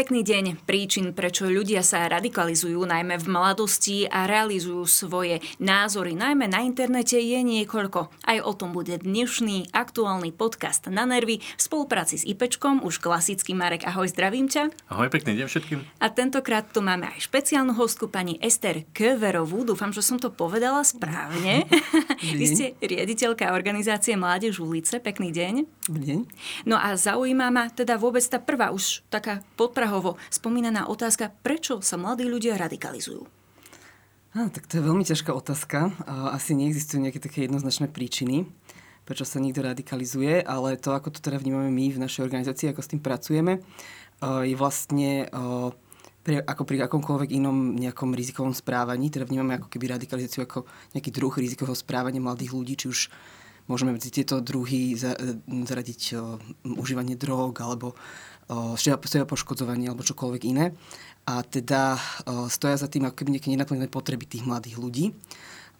Pekný deň. Príčin, prečo ľudia sa radikalizujú najmä v mladosti a realizujú svoje názory najmä na internete je niekoľko. Aj o tom bude dnešný aktuálny podcast na nervy v spolupráci s IPčkom, už klasický Marek. Ahoj, zdravím ťa. Ahoj, pekný deň všetkým. A tentokrát tu máme aj špeciálnu hostku pani Ester Köverovú. Dúfam, že som to povedala správne. Vy ste riaditeľka organizácie Mládež ulice. Pekný deň. Deň. No a zaujíma ma teda vôbec tá prvá už taká podprahová Prahovo spomínaná otázka, prečo sa mladí ľudia radikalizujú? Á, tak to je veľmi ťažká otázka. Asi neexistujú nejaké také jednoznačné príčiny, prečo sa niekto radikalizuje, ale to, ako to teda vnímame my v našej organizácii, ako s tým pracujeme, je vlastne pri, ako pri akomkoľvek inom nejakom rizikovom správaní, teda vnímame ako keby radikalizáciu ako nejaký druh rizikového správania mladých ľudí, či už môžeme medzi tieto druhy zaradiť užívanie drog alebo seba poškodzovanie alebo čokoľvek iné. A teda stoja za tým ako nejaké nenaplnené potreby tých mladých ľudí.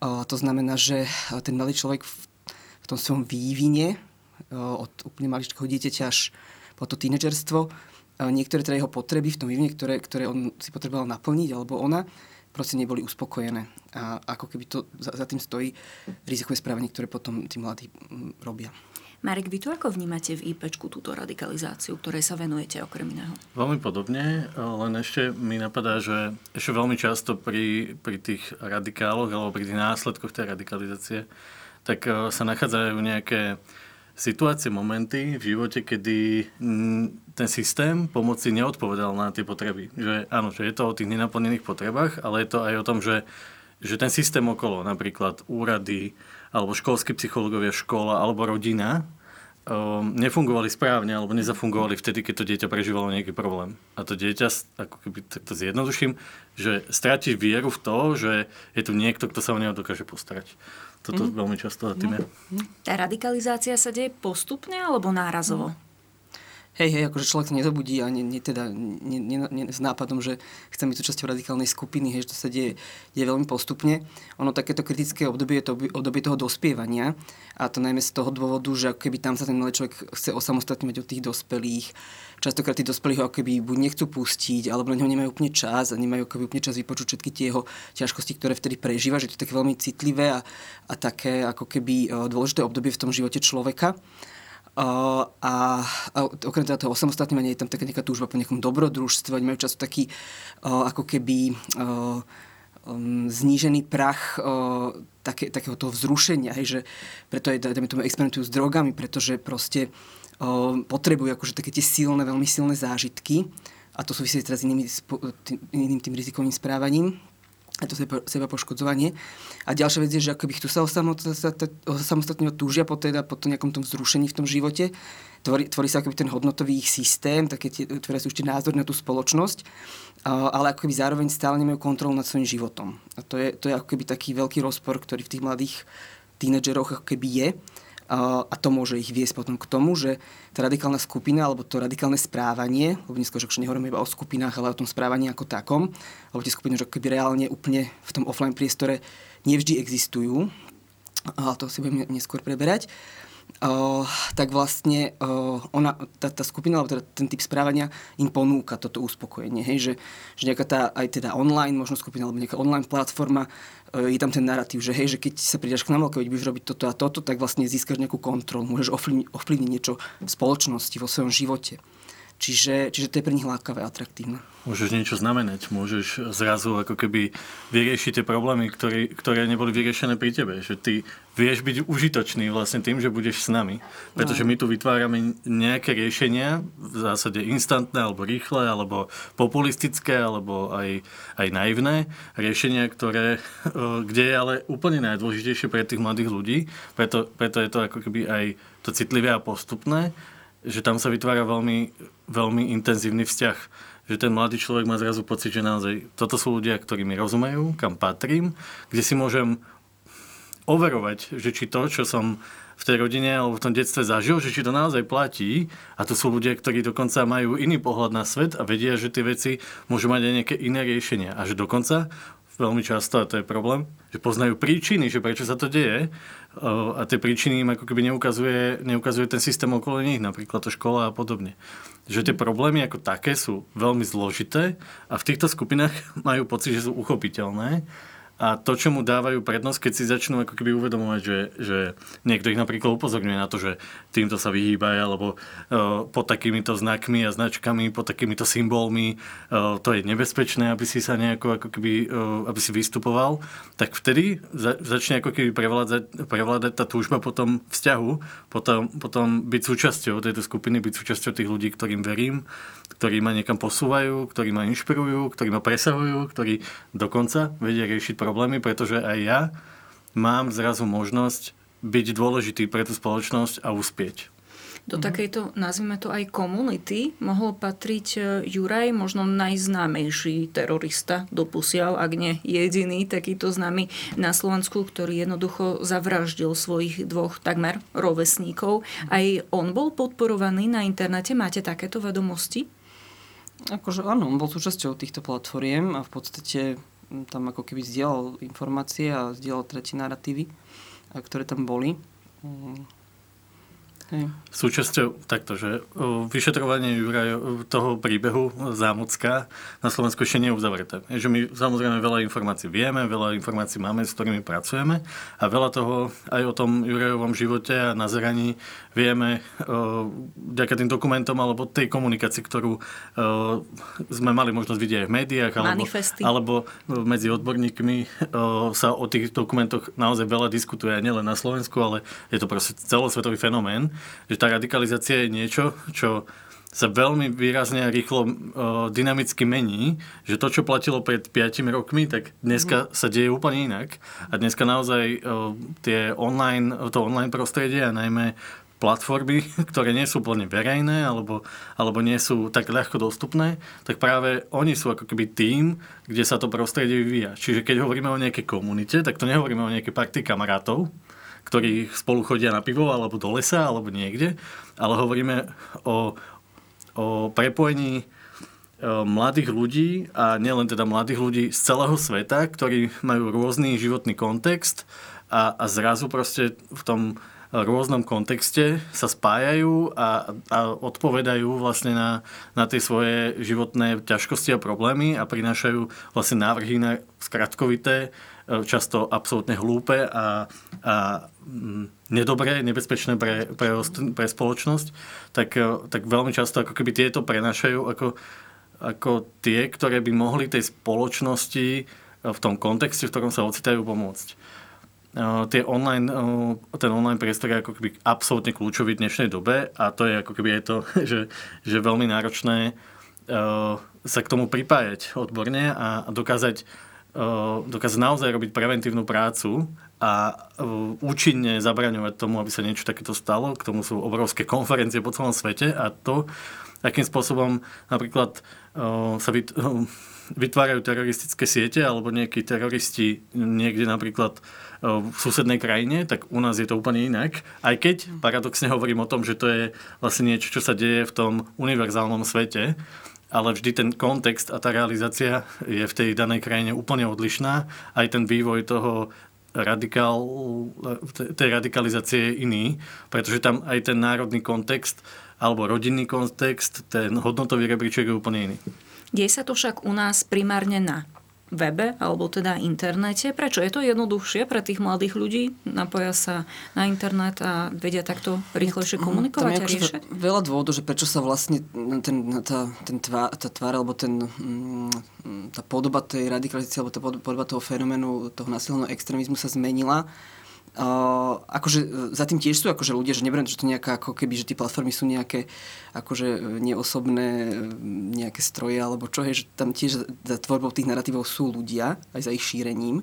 To znamená, že ten mladý človek v, tom svojom vývine od úplne maličkého dieťaťa až po to tínedžerstvo, niektoré teda jeho potreby v tom vývine, ktoré, ktoré on si potreboval naplniť, alebo ona, proste neboli uspokojené. A ako keby to za, za tým stojí rizikové správanie, ktoré potom tí mladí robia. Marek, vy tu ako vnímate v IPčku túto radikalizáciu, ktorej sa venujete okrem iného? Veľmi podobne, len ešte mi napadá, že ešte veľmi často pri, pri tých radikáloch alebo pri tých následkoch tej radikalizácie, tak e, sa nachádzajú nejaké situácie, momenty v živote, kedy ten systém pomoci neodpovedal na tie potreby. Že áno, že je to o tých nenaplnených potrebách, ale je to aj o tom, že, že ten systém okolo, napríklad úrady, alebo školskí psychológovia škola, alebo rodina, um, nefungovali správne alebo nezafungovali vtedy, keď to dieťa prežívalo nejaký problém. A to dieťa, ako keby tak to zjednoduším, že stráti vieru v to, že je tu niekto, kto sa o neho dokáže postarať. Toto mm. veľmi často za tým je. Tá radikalizácia sa deje postupne alebo nárazovo? Mm hej, hej, akože človek sa nezobudí a ne, ne, teda, ne, ne, ne, s nápadom, že chce byť súčasťou radikálnej skupiny, hej, že to sa deje, deje veľmi postupne. Ono takéto kritické obdobie je to obdobie toho dospievania a to najmä z toho dôvodu, že keby tam sa ten mladý človek chce osamostatňovať od tých dospelých, častokrát tí dospelí ho keby buď nechcú pustiť, alebo na neho nemajú úplne čas a nemajú keby úplne čas vypočuť všetky tie jeho ťažkosti, ktoré vtedy prežíva, že to je také veľmi citlivé a, a také ako keby e, dôležité obdobie v tom živote človeka. Uh, a, a okrem teda toho osamostatňovania je tam taká nejaká túžba po nejakom dobrodružstve, oni majú často taký uh, ako keby uh, um, znížený prach uh, také, takého toho vzrušenia, hej, že preto aj dajme tomu experimentujú s drogami, pretože proste uh, potrebujú akože také tie silné, veľmi silné zážitky. A to súvisí teraz s inými, tým, iným tým rizikovým správaním a to seba, seba poškodzovanie. A ďalšia vec je, že akoby chcú sa osamostatne túžia po, teda, po tom nejakom tom vzrušení v tom živote. Tvorí, tvorí sa akoby ten hodnotový ich systém, také tie, ktoré sú ešte názory na tú spoločnosť, ale akoby zároveň stále nemajú kontrolu nad svojim životom. A to je, to je ako keby taký veľký rozpor, ktorý v tých mladých tínedžeroch ako keby je a to môže ich viesť potom k tomu, že tá radikálna skupina alebo to radikálne správanie, lebo dnes už nehovoríme iba o skupinách, ale o tom správaní ako takom, lebo tie skupiny že keby reálne úplne v tom offline priestore nevždy existujú, ale to si budeme neskôr preberať, Uh, tak vlastne uh, ona, tá, tá skupina, alebo teda ten typ správania im ponúka toto uspokojenie. Hej? Že, že nejaká tá aj teda online možno skupina, alebo nejaká online platforma je tam ten narratív, že hej, že keď sa prídeš k nám, keď budeš robiť toto a toto, tak vlastne získaš nejakú kontrolu, môžeš ovplyvniť niečo v spoločnosti, vo svojom živote. Čiže, čiže to je pre nich lákavé, atraktívne. Môžeš niečo znamenať, môžeš zrazu ako keby vyriešiť tie problémy, ktoré, ktoré neboli vyriešené pri tebe. Že ty vieš byť užitočný vlastne tým, že budeš s nami. Pretože my tu vytvárame nejaké riešenia, v zásade instantné, alebo rýchle, alebo populistické, alebo aj, aj naivné. Riešenia, ktoré, kde je ale úplne najdôležitejšie pre tých mladých ľudí. Preto, preto je to ako keby aj to citlivé a postupné že tam sa vytvára veľmi, veľmi intenzívny vzťah. Že ten mladý človek má zrazu pocit, že naozaj toto sú ľudia, ktorí mi rozumejú, kam patrím, kde si môžem overovať, že či to, čo som v tej rodine alebo v tom detstve zažil, že či to naozaj platí. A to sú ľudia, ktorí dokonca majú iný pohľad na svet a vedia, že tie veci môžu mať aj nejaké iné riešenia. A že dokonca veľmi často, a to je problém, že poznajú príčiny, že prečo sa to deje a tie príčiny im ako keby neukazuje, neukazuje ten systém okolo nich, napríklad to škola a podobne. Že tie problémy ako také sú veľmi zložité a v týchto skupinách majú pocit, že sú uchopiteľné a to, čo mu dávajú prednosť, keď si začnú ako keby uvedomovať, že, že niekto ich napríklad upozorňuje na to, že týmto sa vyhýbajú, alebo uh, pod takýmito znakmi a značkami, pod takýmito symbolmi, uh, to je nebezpečné, aby si sa nejako ako keby, uh, aby si vystupoval, tak vtedy za, začne ako keby prevládať, prevládať tá túžba po tom vzťahu, potom, potom byť súčasťou tejto skupiny, byť súčasťou tých ľudí, ktorým verím, ktorí ma niekam posúvajú, ktorí ma inšpirujú, ktorí ma presahujú, ktorí dokonca vedia riešiť problémy, pretože aj ja mám zrazu možnosť byť dôležitý pre tú spoločnosť a uspieť. Do mm-hmm. takejto, nazvime to aj komunity, mohol patriť e, Juraj, možno najznámejší terorista doposiaľ, ak nie jediný takýto známy na Slovensku, ktorý jednoducho zavraždil svojich dvoch takmer rovesníkov. Aj on bol podporovaný na internete. Máte takéto vedomosti? Akože áno, on bol súčasťou týchto platformiem a v podstate tam ako keby zdieľal informácie a zdieľal tretie narratívy, ktoré tam boli. Hej. Súčasťou takto, že vyšetrovanie Juraj, toho príbehu Zámocka na Slovensku ešte nie je uzavreté. Že my samozrejme veľa informácií vieme, veľa informácií máme, s ktorými pracujeme a veľa toho aj o tom Jurajovom živote a nazeraní vieme vďaka tým dokumentom alebo tej komunikácii, ktorú sme mali možnosť vidieť aj v médiách alebo, alebo medzi odborníkmi sa o tých dokumentoch naozaj veľa diskutuje nielen na Slovensku, ale je to proste celosvetový fenomén že tá radikalizácia je niečo, čo sa veľmi výrazne a rýchlo uh, dynamicky mení, že to, čo platilo pred 5 rokmi, tak dneska mm. sa deje úplne inak. A dneska naozaj uh, tie online, to online prostredie a najmä platformy, ktoré nie sú úplne verejné alebo, alebo nie sú tak ľahko dostupné, tak práve oni sú ako keby tým, kde sa to prostredie vyvíja. Čiže keď hovoríme o nejakej komunite, tak to nehovoríme o nejakej partii kamarátov, ktorí spolu chodia na pivo alebo do lesa alebo niekde, ale hovoríme o, o prepojení e, mladých ľudí a nielen teda mladých ľudí z celého sveta, ktorí majú rôzny životný kontext a, a zrazu proste v tom rôznom kontexte sa spájajú a, a odpovedajú vlastne na, na tie svoje životné ťažkosti a problémy a prinášajú vlastne návrhy na skratkovité často absolútne hlúpe a, a mm, nedobré, nebezpečné pre, pre, pre spoločnosť, tak, e, tak veľmi často ako keby tieto prenašajú ako, ako tie, ktoré by mohli tej spoločnosti e, v tom kontexte, v ktorom sa ocitajú, pomôcť. Tie online, ten online priestor je ako keby absolútne kľúčový v dnešnej dobe a to je ako keby je to, že, že veľmi náročné sa k tomu pripájať odborne a dokázať dokázať naozaj robiť preventívnu prácu a účinne zabraňovať tomu, aby sa niečo takéto stalo. K tomu sú obrovské konferencie po celom svete a to, akým spôsobom napríklad sa vytvárajú teroristické siete alebo nejakí teroristi niekde napríklad v susednej krajine, tak u nás je to úplne inak. Aj keď paradoxne hovorím o tom, že to je vlastne niečo, čo sa deje v tom univerzálnom svete, ale vždy ten kontext a tá realizácia je v tej danej krajine úplne odlišná. Aj ten vývoj toho radikál, tej radikalizácie je iný, pretože tam aj ten národný kontext alebo rodinný kontext, ten hodnotový rebríček je úplne iný. Deje sa to však u nás primárne na webe alebo teda internete. Prečo? Je to jednoduchšie pre tých mladých ľudí? Napoja sa na internet a vedia takto rýchlejšie komunikovať a riešiť? Veľa dôvodov, že prečo sa vlastne ten, tá, ten tvár, tá tvár alebo ten, mm, tá podoba tej radikalizácie alebo tá podoba toho fenoménu toho násilného extrémizmu sa zmenila Uh, akože e, za tým tiež sú akože ľudia, že neberiem, že to nejaká, ako keby, že tie platformy sú nejaké akože e, neosobné e, nejaké stroje alebo čo je, že tam tiež za tvorbou tých narratívov sú ľudia, aj za ich šírením.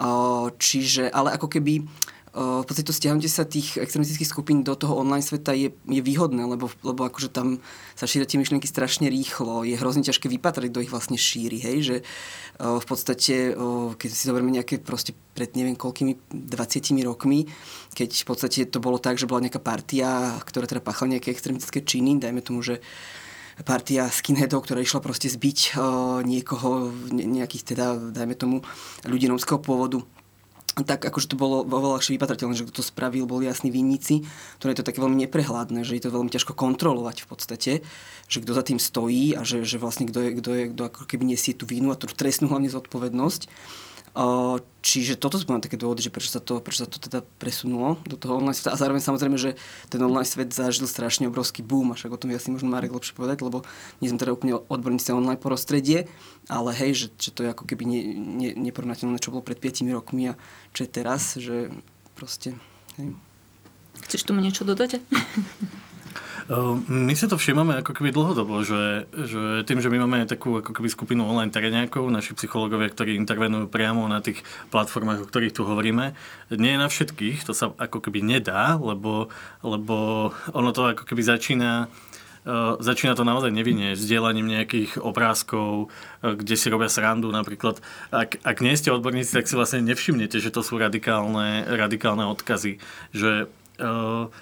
Uh, čiže, ale ako keby v podstate to stiahnutie sa tých extremistických skupín do toho online sveta je, je výhodné, lebo, lebo akože tam sa šíria tie myšlienky strašne rýchlo, je hrozne ťažké vypatrať, kto ich vlastne šíri, hej, že v podstate, keď si zoberieme nejaké proste pred neviem koľkými 20 rokmi, keď v podstate to bolo tak, že bola nejaká partia, ktorá teda páchala nejaké extremistické činy, dajme tomu, že partia skinheadov, ktorá išla proste zbiť uh, niekoho, ne, nejakých teda, dajme tomu, ľudí rómskeho pôvodu tak akože to bolo oveľa ľahšie vypatrateľné, že kto to spravil, boli jasní vinníci, ktoré je to také veľmi neprehľadné, že je to veľmi ťažko kontrolovať v podstate, že kto za tým stojí a že, že vlastne kto je, kto je, kto ako keby nesie tú vínu a tú trestnú hlavne zodpovednosť. Čiže toto sú také dôvody, že prečo sa, to, prečo sa to teda presunulo do toho online sveta. A zároveň samozrejme, že ten online svet zažil strašne obrovský boom, a však o tom ja si možno Marek lepšie povedať, lebo nie sme teda úplne odborníci online prostredie, ale hej, že, že to je ako keby ne, ne, neporovnateľné, čo bolo pred 5 rokmi a čo je teraz, že proste... Hej. Chceš tomu niečo dodať? Ehm, my si to všímame ako keby dlhodobo, že, že tým, že my máme takú ako keby skupinu online teréniakov, naši psychológovia, ktorí intervenujú priamo na tých platformách, o ktorých tu hovoríme, nie na všetkých, to sa ako keby nedá, lebo, lebo ono to ako keby začína Uh, začína to naozaj nevinne, sdielaním nejakých obrázkov, uh, kde si robia srandu. Napríklad, ak, ak nie ste odborníci, tak si vlastne nevšimnete, že to sú radikálne, radikálne odkazy. Že uh,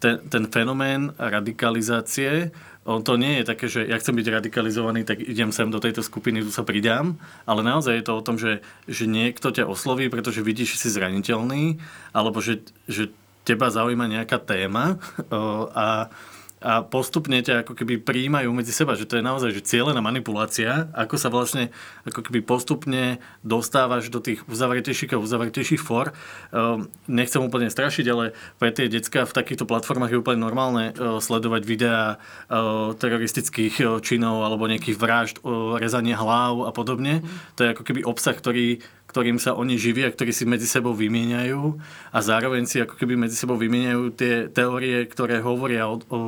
ten, ten fenomén radikalizácie, on to nie je také, že ja chcem byť radikalizovaný, tak idem sem do tejto skupiny, tu sa pridám, ale naozaj je to o tom, že, že niekto ťa osloví, pretože vidíš, že si zraniteľný, alebo že, že teba zaujíma nejaká téma a a postupne ťa ako keby príjmajú medzi seba, že to je naozaj že cieľená manipulácia, ako sa vlastne ako keby postupne dostávaš do tých uzavretejších a uzavretejších for. Um, nechcem úplne strašiť, ale pre tie decka v takýchto platformách je úplne normálne uh, sledovať videá uh, teroristických činov alebo nejakých vražd, rezanie hlav a podobne. Mm. To je ako keby obsah, ktorý ktorým sa oni živia, ktorí si medzi sebou vymieňajú a zároveň si ako keby medzi sebou vymieňajú tie teórie, ktoré hovoria o, o,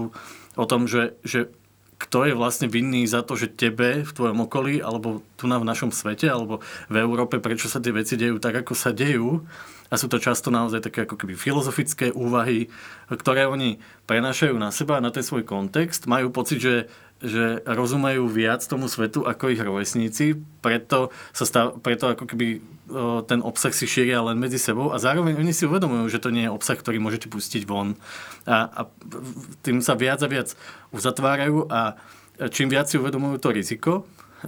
o tom, že, že kto je vlastne vinný za to, že tebe v tvojom okolí, alebo tu na v našom svete, alebo v Európe, prečo sa tie veci dejú tak, ako sa dejú. A sú to často naozaj také ako keby filozofické úvahy, ktoré oni prenášajú na seba, na ten svoj kontext. Majú pocit, že že rozumejú viac tomu svetu ako ich rovesníci, preto, sa stav, preto ako keby o, ten obsah si šíria len medzi sebou a zároveň oni si uvedomujú, že to nie je obsah, ktorý môžete pustiť von. A, a tým sa viac a viac uzatvárajú a čím viac si uvedomujú to riziko,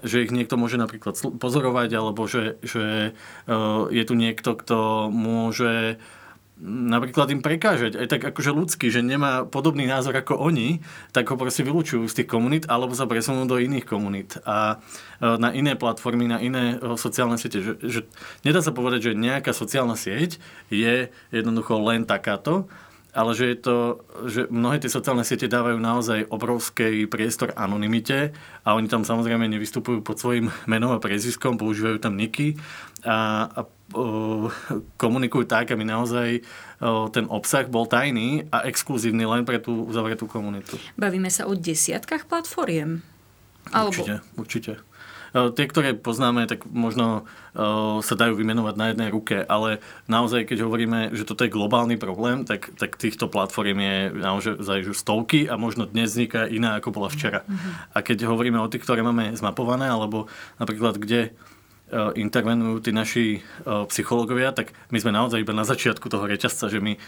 že ich niekto môže napríklad pozorovať, alebo že, že o, je tu niekto, kto môže napríklad im prekážať, aj tak akože ľudský, že nemá podobný názor ako oni, tak ho proste vylúčujú z tých komunít alebo sa presunú do iných komunít a e, na iné platformy, na iné e, sociálne siete. Že, že nedá sa povedať, že nejaká sociálna sieť je jednoducho len takáto, ale že je to, že mnohé tie sociálne siete dávajú naozaj obrovský priestor anonimite a oni tam samozrejme nevystupujú pod svojim menom a preziskom, používajú tam niky a, a komunikujú tak, aby naozaj o, ten obsah bol tajný a exkluzívny len pre tú uzavretú komunitu. Bavíme sa o desiatkách platformiem? Alebo... Určite, určite. Eh, tie, ktoré poznáme, tak možno sa dajú vymenovať na jednej ruke, ale naozaj, keď hovoríme, že toto je globálny problém, tak, tak týchto platform je naozaj stovky a možno dnes vzniká iná, ako bola včera. Mm-hmm. A keď hovoríme o tých, ktoré máme zmapované, alebo napríklad, kde intervenujú tí naši e, psychológovia, tak my sme naozaj iba na začiatku toho reťazca, že my, e,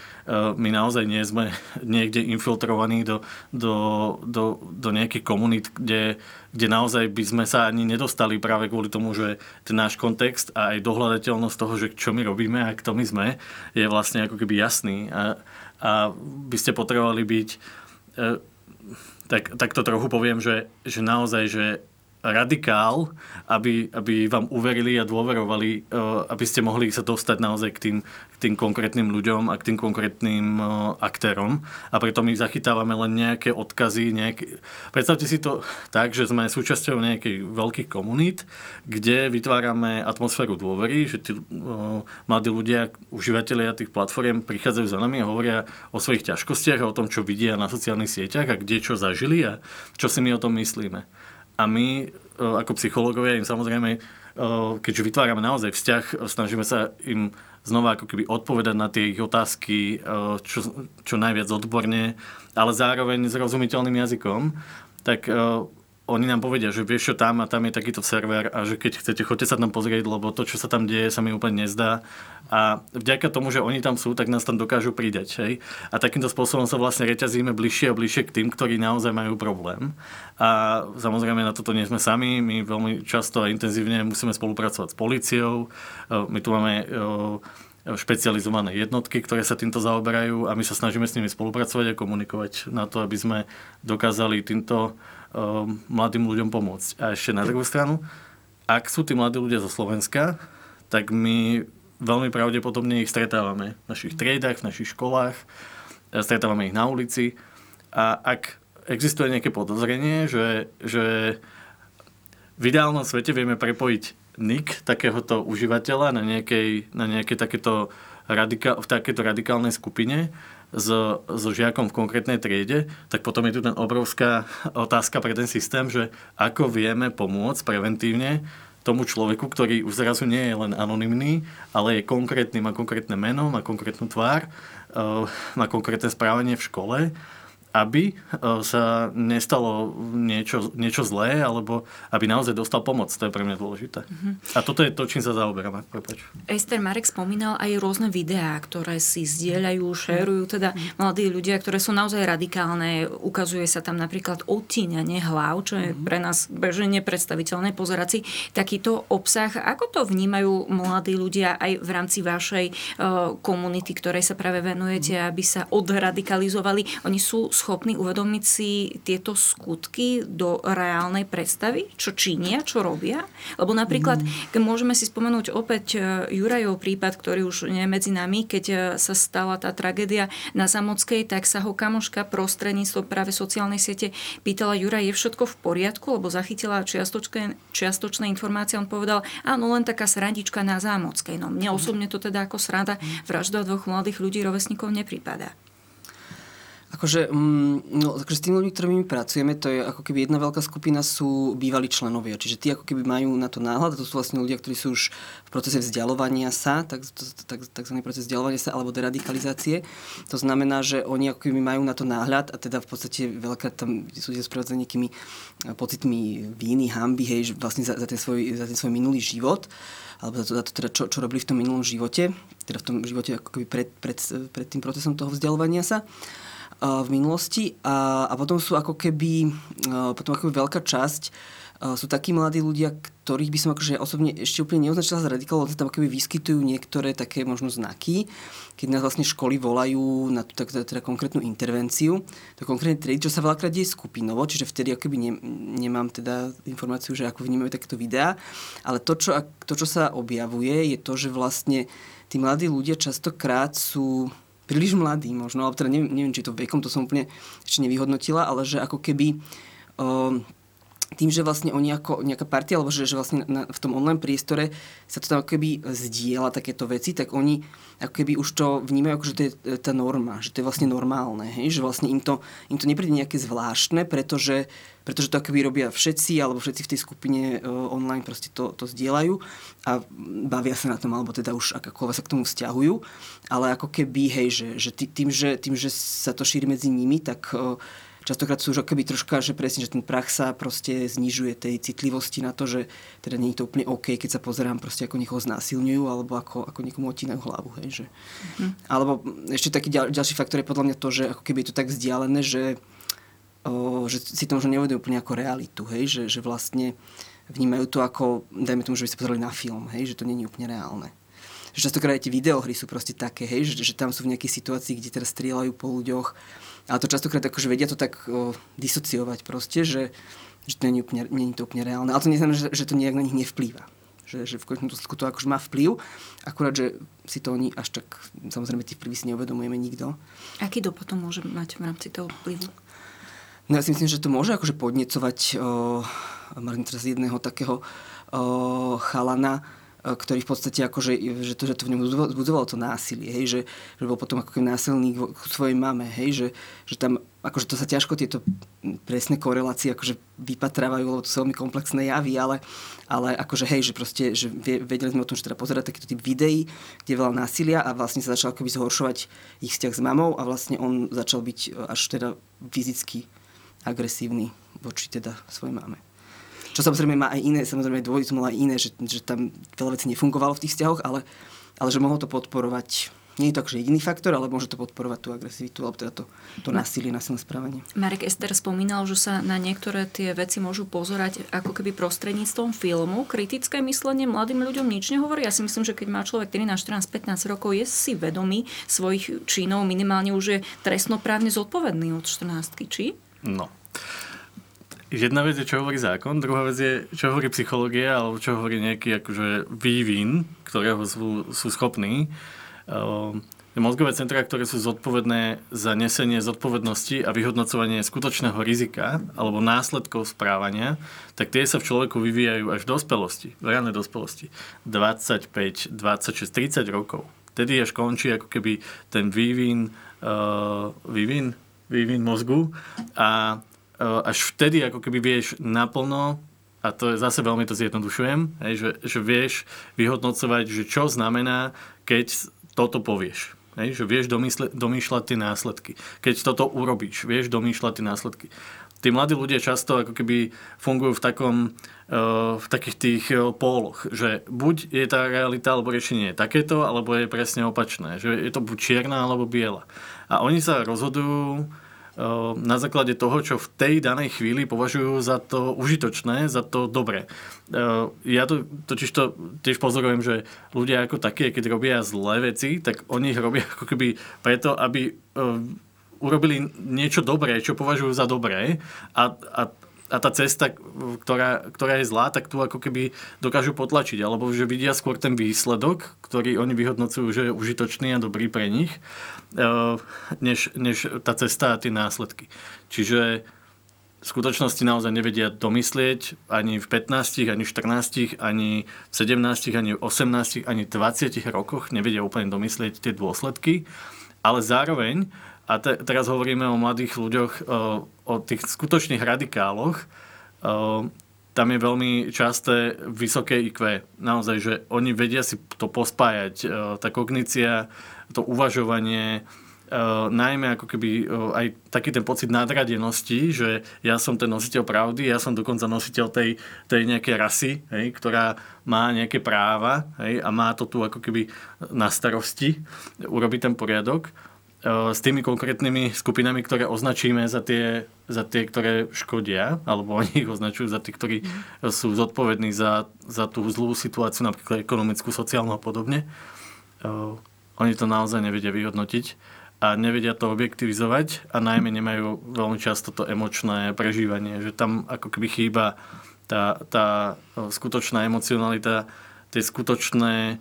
my naozaj nie sme niekde infiltrovaní do, do, do, do nejakých komunít, kde, kde naozaj by sme sa ani nedostali práve kvôli tomu, že ten náš kontext a aj dohľadateľnosť toho, že čo my robíme a kto my sme, je vlastne ako keby jasný. A, a by ste potrebovali byť tak, tak to trochu poviem, že, že naozaj, že radikál, aby, aby vám uverili a dôverovali, eh, aby ste mohli sa dostať naozaj k tým, k tým konkrétnym ľuďom a k tým konkrétnym eh, aktérom. A preto my zachytávame len nejaké odkazy. Nejaké... Predstavte si to tak, že sme súčasťou nejakých veľkých komunít, kde vytvárame atmosféru dôvery, že tí uh, mladí ľudia, užívateľia tých platform prichádzajú za nami a hovoria o svojich ťažkostiach a o tom, čo vidia na sociálnych sieťach a kde čo zažili a čo si my o tom myslíme. A my e, ako psychológovia im samozrejme, e, keďže vytvárame naozaj vzťah, snažíme sa im znova ako keby odpovedať na tie ich otázky e, čo, čo najviac odborne, ale zároveň zrozumiteľným jazykom, tak oni nám povedia, že vieš čo tam a tam je takýto server a že keď chcete, choďte sa tam pozrieť, lebo to, čo sa tam deje, sa mi úplne nezdá. A vďaka tomu, že oni tam sú, tak nás tam dokážu pridať. Hej? A takýmto spôsobom sa vlastne reťazíme bližšie a bližšie k tým, ktorí naozaj majú problém. A samozrejme na toto nie sme sami, my veľmi často a intenzívne musíme spolupracovať s policiou. My tu máme špecializované jednotky, ktoré sa týmto zaoberajú a my sa snažíme s nimi spolupracovať a komunikovať na to, aby sme dokázali týmto Um, mladým ľuďom pomôcť. A ešte na druhú stranu, ak sú tí mladí ľudia zo Slovenska, tak my veľmi pravdepodobne ich stretávame v našich triedách, v našich školách, stretávame ich na ulici a ak existuje nejaké podozrenie, že, že v ideálnom svete vieme prepojiť nick takéhoto užívateľa na nejakej, na nejakej takéto radika- v takéto radikálnej skupine, so, so žiakom v konkrétnej triede, tak potom je tu ten obrovská otázka pre ten systém, že ako vieme pomôcť preventívne tomu človeku, ktorý už zrazu nie je len anonymný, ale je konkrétny, má konkrétne meno, má konkrétnu tvár, uh, má konkrétne správanie v škole aby e, sa nestalo niečo, niečo zlé, alebo aby naozaj dostal pomoc. To je pre mňa dôležité. Mm-hmm. A toto je to, čím sa zaoberáme. Prepač. Ester Marek spomínal aj rôzne videá, ktoré si zdieľajú, šerujú, teda mladí ľudia, ktoré sú naozaj radikálne. Ukazuje sa tam napríklad odtíňanie hlav, čo je pre nás bežne nepredstaviteľné pozerať si takýto obsah. Ako to vnímajú mladí ľudia aj v rámci vašej uh, komunity, ktorej sa práve venujete, aby sa odradikalizovali? Oni sú schopní uvedomiť si tieto skutky do reálnej predstavy, čo činia, čo robia. Lebo napríklad, mm. keď môžeme si spomenúť opäť e, Jurajov prípad, ktorý už nie je medzi nami, keď e, sa stala tá tragédia na Zamockej, tak sa ho kamoška prostredníctvom práve sociálnej siete pýtala Juraj, je všetko v poriadku, lebo zachytila čiastočné, čiastočné informácie. On povedal, áno, len taká srandička na Zámockej. No mne osobne to teda ako sranda vražda dvoch mladých ľudí, rovesníkov, nepripadá. Akože, mm, no, akože s tými ľuďmi, ktorými my pracujeme, to je ako keby jedna veľká skupina sú bývalí členovia. Čiže tí ako keby majú na to náhľad, to sú vlastne ľudia, ktorí sú už v procese vzdialovania sa, tak, tak, takzvaný proces vzdialovania sa alebo deradikalizácie. To znamená, že oni ako keby majú na to náhľad a teda v podstate veľká tam sú ľudia sprevádzaní nejakými eh, pocitmi víny, hamby, hej, vlastne za, za, ten svoj, za ten svoj minulý život alebo za to, za to teda, čo, čo robili v tom minulom živote, teda v tom živote ako keby pred, pred, pred tým procesom toho vzdialovania sa v minulosti. A, a potom sú ako keby, potom ako keby veľká časť sú takí mladí ľudia, ktorých by som akože osobne ešte úplne neoznačila za radikálov, ale tam akoby vyskytujú niektoré také možno znaky, keď nás vlastne školy volajú na tú tak, teda konkrétnu intervenciu, to konkrétne triedy, čo sa veľakrát deje skupinovo, čiže vtedy akoby ne, nemám teda informáciu, že ako vnímajú takéto videá, ale to čo, to, čo sa objavuje, je to, že vlastne tí mladí ľudia častokrát sú príliš mladý možno, alebo teda neviem, neviem, či to vekom, to som úplne ešte nevyhodnotila, ale že ako keby um, tým, že vlastne oni ako nejaká partia, alebo že, že vlastne na, v tom online priestore sa to tam ako keby zdieľa takéto veci, tak oni ako keby už to vnímajú ako, že to je e, tá norma, že to je vlastne normálne, hej? že vlastne im to, im to nepríde nejaké zvláštne, pretože, pretože to akoby robia všetci, alebo všetci v tej skupine uh, online proste to, to zdieľajú a bavia sa na tom, alebo teda už akokoľvek sa k tomu vzťahujú, ale ako keby, hej, že, že tým, že, tým, že sa to šíri medzi nimi, tak uh, častokrát sú už akoby troška, že presne, že ten prach sa proste znižuje tej citlivosti na to, že teda nie je to úplne OK, keď sa pozerám proste, ako niekoho znásilňujú, alebo ako, ako niekomu otínajú hlavu, hej, že. Mm. Alebo ešte taký ďal, ďalší faktor je podľa mňa to, že ako keby je to tak vzdialené, že, o, že si to možno neuvedujú úplne ako realitu, hej, že, že vlastne vnímajú to ako, dajme tomu, že by sa pozerali na film, hej, že to nie je úplne reálne že častokrát aj tie videohry sú proste také, hej, že, že tam sú v nejakej situácii, kde teraz strieľajú po ľuďoch ale to častokrát akože vedia to tak o, disociovať proste, že, že to je, úplne, je to úplne reálne. Ale to neznamená, že, že to nejak na nich nevplýva. Že, že v konečnom dôsledku to akože má vplyv, akurát, že si to oni až tak, samozrejme tí vplyvy si neuvedomujeme nikto. Aký dopad to môže mať v rámci toho vplyvu? No ja si myslím, že to môže akože podnecovať, o, teraz jedného takého o, chalana, ktorý v podstate akože, že to, že to v ňom zbudzovalo to násilie, hej, že, že bol potom ako násilník k svojej mame, hej, že, že tam akože to sa ťažko tieto presné korelácie akože vypatrávajú, lebo to sú veľmi komplexné javy, ale, ale akože hej, že proste, že vedeli sme o tom, že teda pozerať takýto typ videí, kde je veľa násilia a vlastne sa začal akoby zhoršovať ich vzťah s mamou a vlastne on začal byť až teda fyzicky agresívny voči teda svojej máme. Čo samozrejme má aj iné, samozrejme dvojicu mal aj iné, že, že tam veľa vecí nefungovalo v tých vzťahoch, ale, ale že mohol to podporovať nie je to akože jediný faktor, ale môže to podporovať tú agresivitu alebo teda to, to násilie, násilné správanie. Marek Ester spomínal, že sa na niektoré tie veci môžu pozerať ako keby prostredníctvom filmu. Kritické myslenie mladým ľuďom nič nehovorí. Ja si myslím, že keď má človek 13, 14, 15 rokov, je si vedomý svojich činov, minimálne už je trestnoprávne zodpovedný od 14, či? No. Jedna vec je, čo hovorí zákon, druhá vec je, čo hovorí psychológia, alebo čo hovorí nejaký akože vývin, ktorého sú, sú schopní. Ehm, mozgové centra, ktoré sú zodpovedné za nesenie zodpovednosti a vyhodnocovanie skutočného rizika alebo následkov správania, tak tie sa v človeku vyvíjajú až v dospelosti, v ranej dospelosti. 25, 26, 30 rokov. Tedy až končí ako keby ten vývin, uh, vývin, vývin mozgu a uh, až vtedy ako keby vieš naplno a to je zase veľmi to zjednodušujem, hej, že, že vieš vyhodnocovať, že čo znamená, keď toto povieš. Hej, že vieš domysle, domýšľať tie následky. Keď toto urobíš, vieš domýšľať tie následky. Tí mladí ľudia často ako keby fungujú v takom, uh, v takých tých uh, póloch, že buď je tá realita alebo riešenie takéto, alebo je presne opačné. Že je to buď čierna alebo biela. A oni sa rozhodujú na základe toho, čo v tej danej chvíli považujú za to užitočné, za to dobré. Ja to totiž to tiež pozorujem, že ľudia ako také, keď robia zlé veci, tak oni ich robia ako keby preto, aby urobili niečo dobré, čo považujú za dobré a, a a tá cesta, ktorá, ktorá je zlá, tak tu ako keby dokážu potlačiť, alebo že vidia skôr ten výsledok, ktorý oni vyhodnocujú, že je užitočný a dobrý pre nich, eh, než, než tá cesta a tie následky. Čiže v skutočnosti naozaj nevedia domyslieť ani v 15, ani v 14, ani v 17, ani v 18, ani v 20 rokoch nevedia úplne domyslieť tie dôsledky, ale zároveň a te, teraz hovoríme o mladých ľuďoch, o, o tých skutočných radikáloch. O, tam je veľmi časté vysoké IQ. Naozaj, že oni vedia si to pospájať. O, tá kognícia, to uvažovanie, o, najmä ako keby o, aj taký ten pocit nadradenosti, že ja som ten nositeľ pravdy, ja som dokonca nositeľ tej, tej nejakej rasy, hej, ktorá má nejaké práva hej, a má to tu ako keby na starosti urobiť ten poriadok s tými konkrétnymi skupinami, ktoré označíme za tie, za tie, ktoré škodia, alebo oni ich označujú za tých, ktorí mm. sú zodpovední za, za tú zlú situáciu, napríklad ekonomickú, sociálnu a podobne. Uh, oni to naozaj nevedia vyhodnotiť a nevedia to objektivizovať a najmä nemajú veľmi často to emočné prežívanie, že tam ako keby chýba tá, tá e, skutočná emocionalita, tie skutočné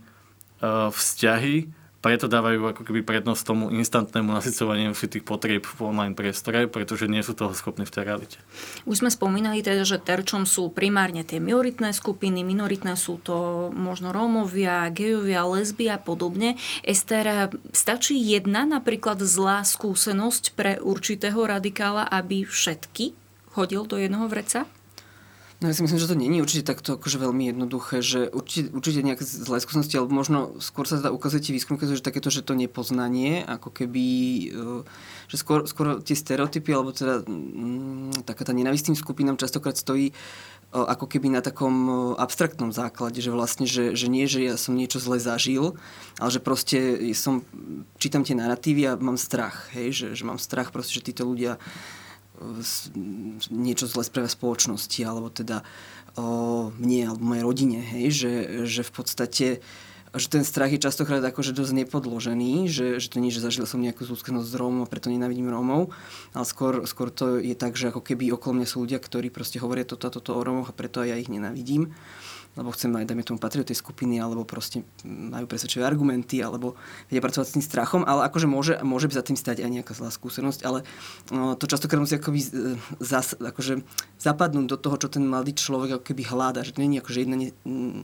vzťahy, preto dávajú ako keby prednosť tomu instantnému nasycovaniu si tých potrieb v online priestore, pretože nie sú toho schopní v tej realite. Už sme spomínali teda, že terčom sú primárne tie minoritné skupiny, minoritné sú to možno Rómovia, gejovia, lesby a podobne. Ester, stačí jedna napríklad zlá skúsenosť pre určitého radikála, aby všetky hodil do jednoho vreca? No ja si myslím, že to není určite takto akože veľmi jednoduché, že určite, určite nejaké zlé skúsenosti, alebo možno skôr sa teda ukazuje tie výskumy, že takéto, že to nepoznanie, ako keby, e, že skôr, skôr tie stereotypy, alebo teda mm, taká tá nenavistným skupinám častokrát stojí e, ako keby na takom e, abstraktnom základe, že vlastne, že, že nie, že ja som niečo zle zažil, ale že proste som, čítam tie narratívy a mám strach, hej, že, že mám strach proste, že títo ľudia niečo zle spravia spoločnosti, alebo teda o, mne alebo mojej rodine, hej, že, že v podstate že ten strach je častokrát akože dosť nepodložený, že, že to nie, že zažil som nejakú skúsenosť s Rómom a preto nenávidím Rómov, ale skôr, skôr to je tak, že ako keby okolo mňa sú ľudia, ktorí proste hovoria toto a toto o Rómoch a preto aj ja ich nenávidím lebo chcem aj, dajme tomu, patriť do tej skupiny, alebo proste majú presvedčivé argumenty, alebo vedia pracovať s tým strachom, ale akože môže, môže by za tým stať aj nejaká zlá skúsenosť, ale no, to častokrát musí akoby zas, akože zapadnúť do toho, čo ten mladý človek ako hľada, že to nie je akože jedna, ne,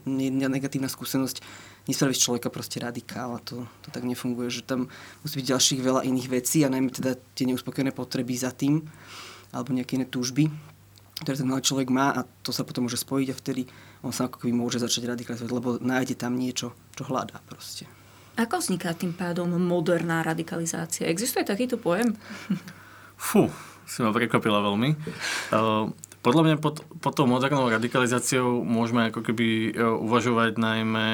jedna negatívna skúsenosť nespraví z človeka proste radikál a to, to tak nefunguje, že tam musí byť ďalších veľa iných vecí a najmä teda tie neuspokojené potreby za tým, alebo nejaké iné túžby, ktoré ten mladý človek má a to sa potom môže spojiť a vtedy on sa ako keby môže začať radikalizovať, lebo nájde tam niečo, čo hľadá proste. Ako vzniká tým pádom moderná radikalizácia? Existuje takýto pojem? Fú, si ma prekvapila veľmi. Uh, podľa mňa pod, pod tou modernou radikalizáciou môžeme ako keby uh, uvažovať najmä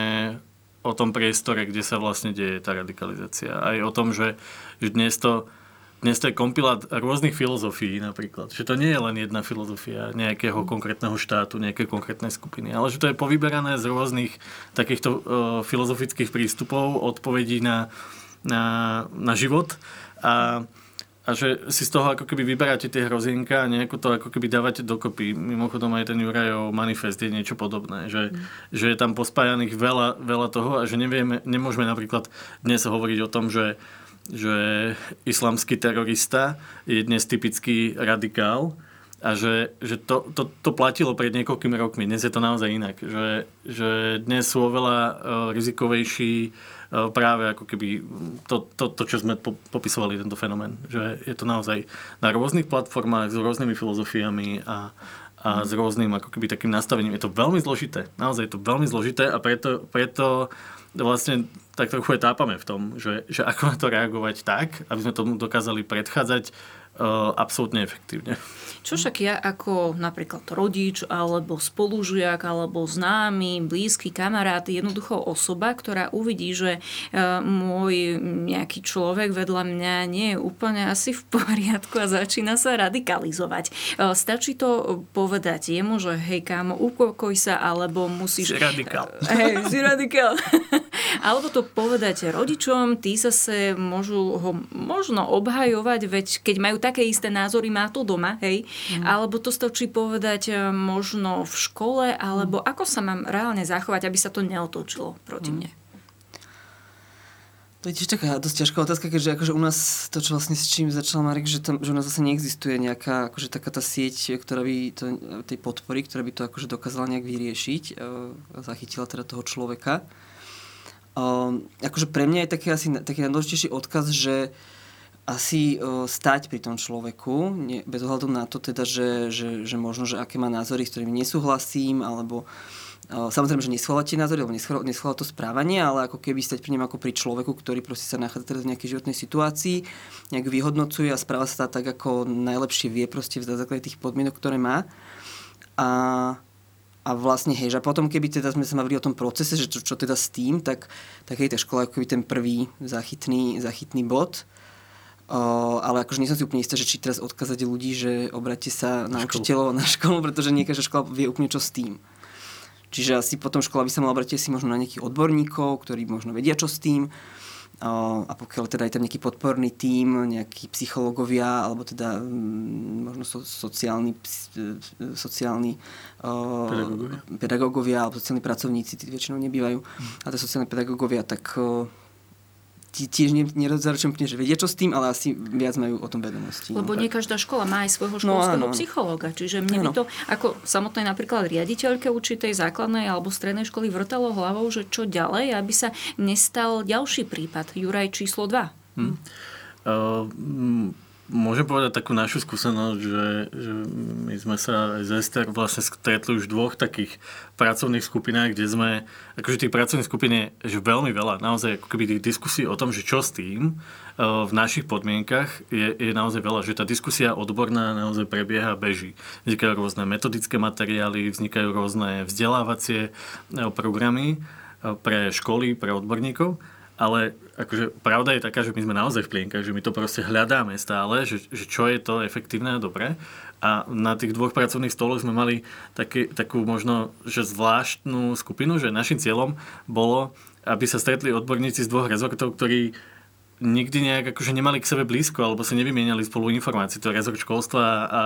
o tom priestore, kde sa vlastne deje tá radikalizácia. Aj o tom, že, že dnes to dnes to je kompilát rôznych filozofií napríklad. Že to nie je len jedna filozofia nejakého konkrétneho štátu, nejakej konkrétnej skupiny, ale že to je povyberané z rôznych takýchto uh, filozofických prístupov, odpovedí na, na, na život a, a že si z toho ako keby vyberáte tie hrozienka a nejako to ako keby dávate dokopy. Mimochodom aj ten Jurajov manifest je niečo podobné, že, mm. že je tam pospájaných veľa, veľa toho a že nevieme, nemôžeme napríklad dnes hovoriť o tom, že že islamský terorista je dnes typický radikál a že, že to, to, to platilo pred niekoľkými rokmi. Dnes je to naozaj inak. Že, že dnes sú oveľa uh, rizikovejší uh, práve ako keby to, to, to, čo sme po, popisovali, tento fenomén. Že je to naozaj na rôznych platformách s rôznymi filozofiami a, a s rôznym ako keby takým nastavením. Je to veľmi zložité. Naozaj je to veľmi zložité a preto, preto vlastne tak trochu tápame v tom, že, že ako na to reagovať tak, aby sme tomu dokázali predchádzať uh, absolútne efektívne. Čo však ja ako napríklad rodič, alebo spolužiak, alebo známy, blízky kamarát, jednoducho osoba, ktorá uvidí, že uh, môj nejaký človek vedľa mňa nie je úplne asi v poriadku a začína sa radikalizovať. Uh, stačí to povedať jemu, že hej kámo, upokoj sa, alebo musíš... Si radikál. Hej, si radikál. alebo to povedať rodičom, tí zase môžu ho možno obhajovať, veď keď majú také isté názory, má to doma, hej. Mm. Alebo to stačí povedať e, možno v škole, alebo mm. ako sa mám reálne zachovať, aby sa to neotočilo proti mm. mne. To je tiež taká dosť ťažká otázka, keďže akože u nás to, čo vlastne s čím začal Marek, že, tam, že u nás zase neexistuje nejaká akože taká tá sieť, ktorá by to, tej podpory, ktorá by to akože dokázala nejak vyriešiť e, a zachytila teda toho človeka. Um, akože pre mňa je taký asi taký najdôležitejší odkaz, že asi uh, stať pri tom človeku, nie, bez ohľadu na to teda, že, že, že možno, že aké má názory, s ktorými nesúhlasím, alebo uh, samozrejme, že neschváľa tie názory, alebo neschváľa to správanie, ale ako keby stať pri ňom ako pri človeku, ktorý proste sa nachádza teraz v nejakej životnej situácii, nejak vyhodnocuje a správa sa tak, ako najlepšie vie proste v základe tých podmienok, ktoré má. A a vlastne, hej, a potom keby teda sme sa bavili o tom procese, že čo, čo teda s tým, tak, tak hej, tá škola je ten prvý zachytný, zachytný bod. O, ale akože nie som si úplne istá, že či teraz odkázať ľudí, že obráte sa na učiteľov na školu, pretože nie každá škola vie úplne čo s tým. Čiže asi potom škola by sa mala obrátiť si možno na nejakých odborníkov, ktorí možno vedia čo s tým a pokiaľ teda je tam nejaký podporný tím, nejakí psychológovia, alebo teda mm, možno so, sociálni, sociálni pedagógovia. pedagógovia alebo sociálni pracovníci, tí väčšinou nebývajú, a tie sociálne pedagógovia, tak tiež nezaručujem úplne, že vedia čo s tým, ale asi viac majú o tom vedomosti. Lebo no, nie každá škola má aj svojho no, školského no, psychológa, čiže mne by to ako samotnej napríklad riaditeľke určitej základnej alebo strednej školy vrtalo hlavou, že čo ďalej, aby sa nestal ďalší prípad, Juraj číslo 2. Hm. Uh, Môžem povedať takú našu skúsenosť, že, že my sme sa z Ester vlastne stretli už v dvoch takých pracovných skupinách, kde sme, akože tých pracovných skupín je že veľmi veľa, naozaj ako keby tých diskusí o tom, že čo s tým e, v našich podmienkach je, je naozaj veľa, že tá diskusia odborná naozaj prebieha, beží. Vznikajú rôzne metodické materiály, vznikajú rôzne vzdelávacie e, programy e, pre školy, pre odborníkov ale akože pravda je taká, že my sme naozaj v plienkach, že my to proste hľadáme stále, že, že čo je to efektívne a dobré. A na tých dvoch pracovných stoloch sme mali taký, takú možno, že zvláštnu skupinu, že našim cieľom bolo, aby sa stretli odborníci z dvoch rezortov, ktorí nikdy nejak akože nemali k sebe blízko alebo sa nevymieniali spolu informácie. To je rezort školstva a, a,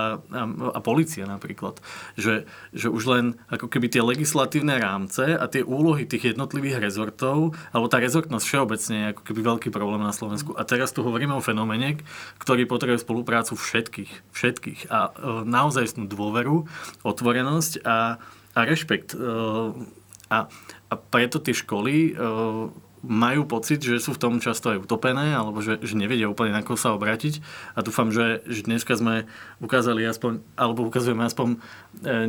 a policia napríklad. Že, že už len ako keby tie legislatívne rámce a tie úlohy tých jednotlivých rezortov, alebo tá rezortnosť všeobecne je ako keby veľký problém na Slovensku. A teraz tu hovoríme o fenoméne, ktorý potrebuje spoluprácu všetkých. Všetkých. A e, naozaj dôveru, otvorenosť a, a rešpekt. E, a, a preto tie školy e, majú pocit, že sú v tom často aj utopené, alebo že, že nevedia úplne na koho sa obrátiť. A dúfam, že, že dneska sme ukázali aspoň, alebo ukazujeme aspoň e,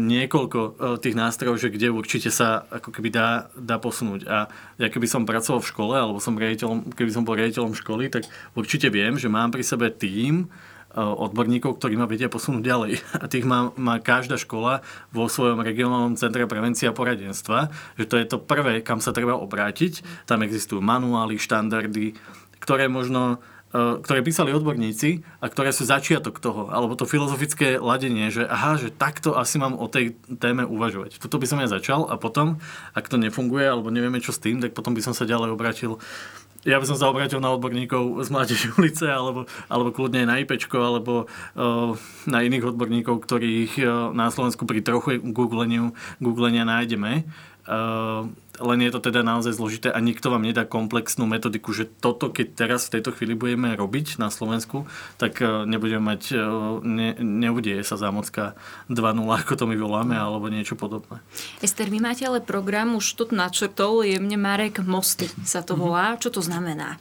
niekoľko e, tých nástrojov, že kde určite sa ako keby dá, dá posunúť. A ja keby som pracoval v škole, alebo som riaditeľom, keby som bol riaditeľom školy, tak určite viem, že mám pri sebe tým, odborníkov, ktorí ma vedia posunúť ďalej. A tých má, má každá škola vo svojom regionálnom centre prevencie a poradenstva, že to je to prvé, kam sa treba obrátiť. Tam existujú manuály, štandardy, ktoré možno e, ktoré písali odborníci a ktoré sú začiatok toho, alebo to filozofické ladenie, že aha, že takto asi mám o tej téme uvažovať. Tuto by som ja začal a potom, ak to nefunguje, alebo nevieme čo s tým, tak potom by som sa ďalej obratil ja by som sa obratil na odborníkov z Mládeží ulice, alebo, alebo kľudne na IPčko, alebo uh, na iných odborníkov, ktorých uh, na Slovensku pri trochu googleniu, googlenia nájdeme. Uh, len je to teda naozaj zložité a nikto vám nedá komplexnú metodiku, že toto, keď teraz v tejto chvíli budeme robiť na Slovensku, tak uh, nebudeme mať, uh, ne, neudieje sa zámocka 2.0, ako to my voláme, alebo niečo podobné. Ester, vy máte ale program, už to načrtol, jemne Marek Mosty sa to volá. Čo to znamená?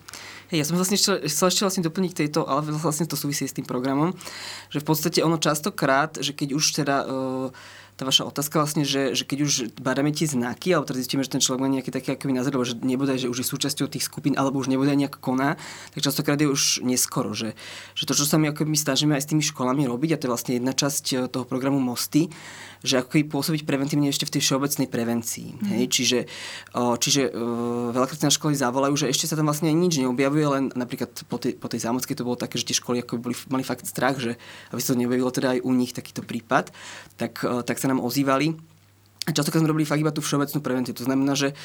Ja som vlastne chcel, chcel ešte vlastne doplniť tejto, ale vlastne to súvisí s tým programom, že v podstate ono častokrát, že keď už teda uh, tá vaša otázka vlastne, že, že keď už badáme tie znaky, alebo teda zistíme, že ten človek má nejaký taký akoby názor, alebo že nebude, že už je súčasťou tých skupín, alebo už nebude nejak koná, tak častokrát je už neskoro. Že, že to, čo sa my akoby snažíme aj s tými školami robiť, a to je vlastne jedna časť eh, toho programu Mosty, že ako keby pôsobiť preventívne ešte v tej všeobecnej prevencii. Mm. Hej? Čiže, čiže uh, veľakrát na školy zavolajú, že ešte sa tam vlastne nič neobjavuje, len napríklad po tej, po tej zámockej to bolo také, že tie školy ako boli, mali fakt strach, že aby sa to neobjavilo teda aj u nich takýto prípad, tak, tak sa nám ozývali a častokrát sme robili fakt iba tú všeobecnú prevenciu. To znamená, že,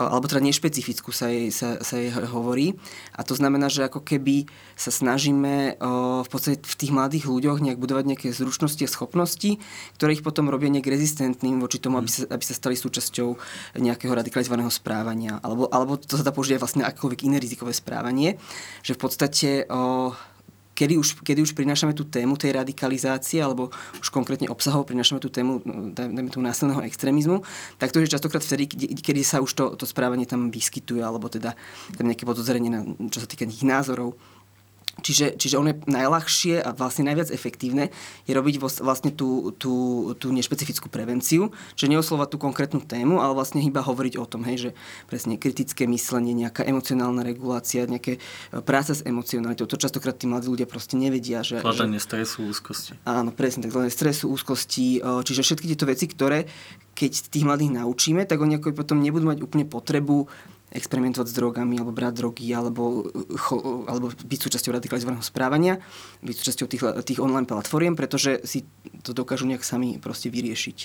alebo teda nešpecifickú sa jej, sa, sa jej hovorí. A to znamená, že ako keby sa snažíme v podstate v tých mladých ľuďoch nejak budovať nejaké zručnosti a schopnosti, ktoré ich potom robia nejak rezistentným voči tomu, aby sa, aby sa stali súčasťou nejakého radikalizovaného správania. Alebo, alebo to sa dá použiť aj vlastne akokoľvek iné rizikové správanie. Že v podstate kedy už, kedy už prinášame tú tému tej radikalizácie, alebo už konkrétne obsahov prinášame tú tému, no, dajme tomu násilného extrémizmu, tak to je častokrát vtedy, kedy sa už to, to správanie tam vyskytuje, alebo teda tam nejaké podozrenie, na, čo sa týka tých názorov Čiže, čiže ono je najľahšie a vlastne najviac efektívne je robiť vlastne tú, tú, tú nešpecifickú prevenciu, že neoslovať tú konkrétnu tému, ale vlastne iba hovoriť o tom, hej, že presne kritické myslenie, nejaká emocionálna regulácia, nejaké e, práca s emocionalitou. To častokrát tí mladí ľudia proste nevedia. Že, Hľadanie že... stresu, úzkosti. Áno, presne, tak stresu, úzkosti. E, čiže všetky tieto veci, ktoré keď tých mladých naučíme, tak oni ako potom nebudú mať úplne potrebu experimentovať s drogami, alebo brať drogy, alebo, cho, alebo byť súčasťou radikalizovaného správania, byť súčasťou tých, tých online platform, pretože si to dokážu nejak sami proste vyriešiť.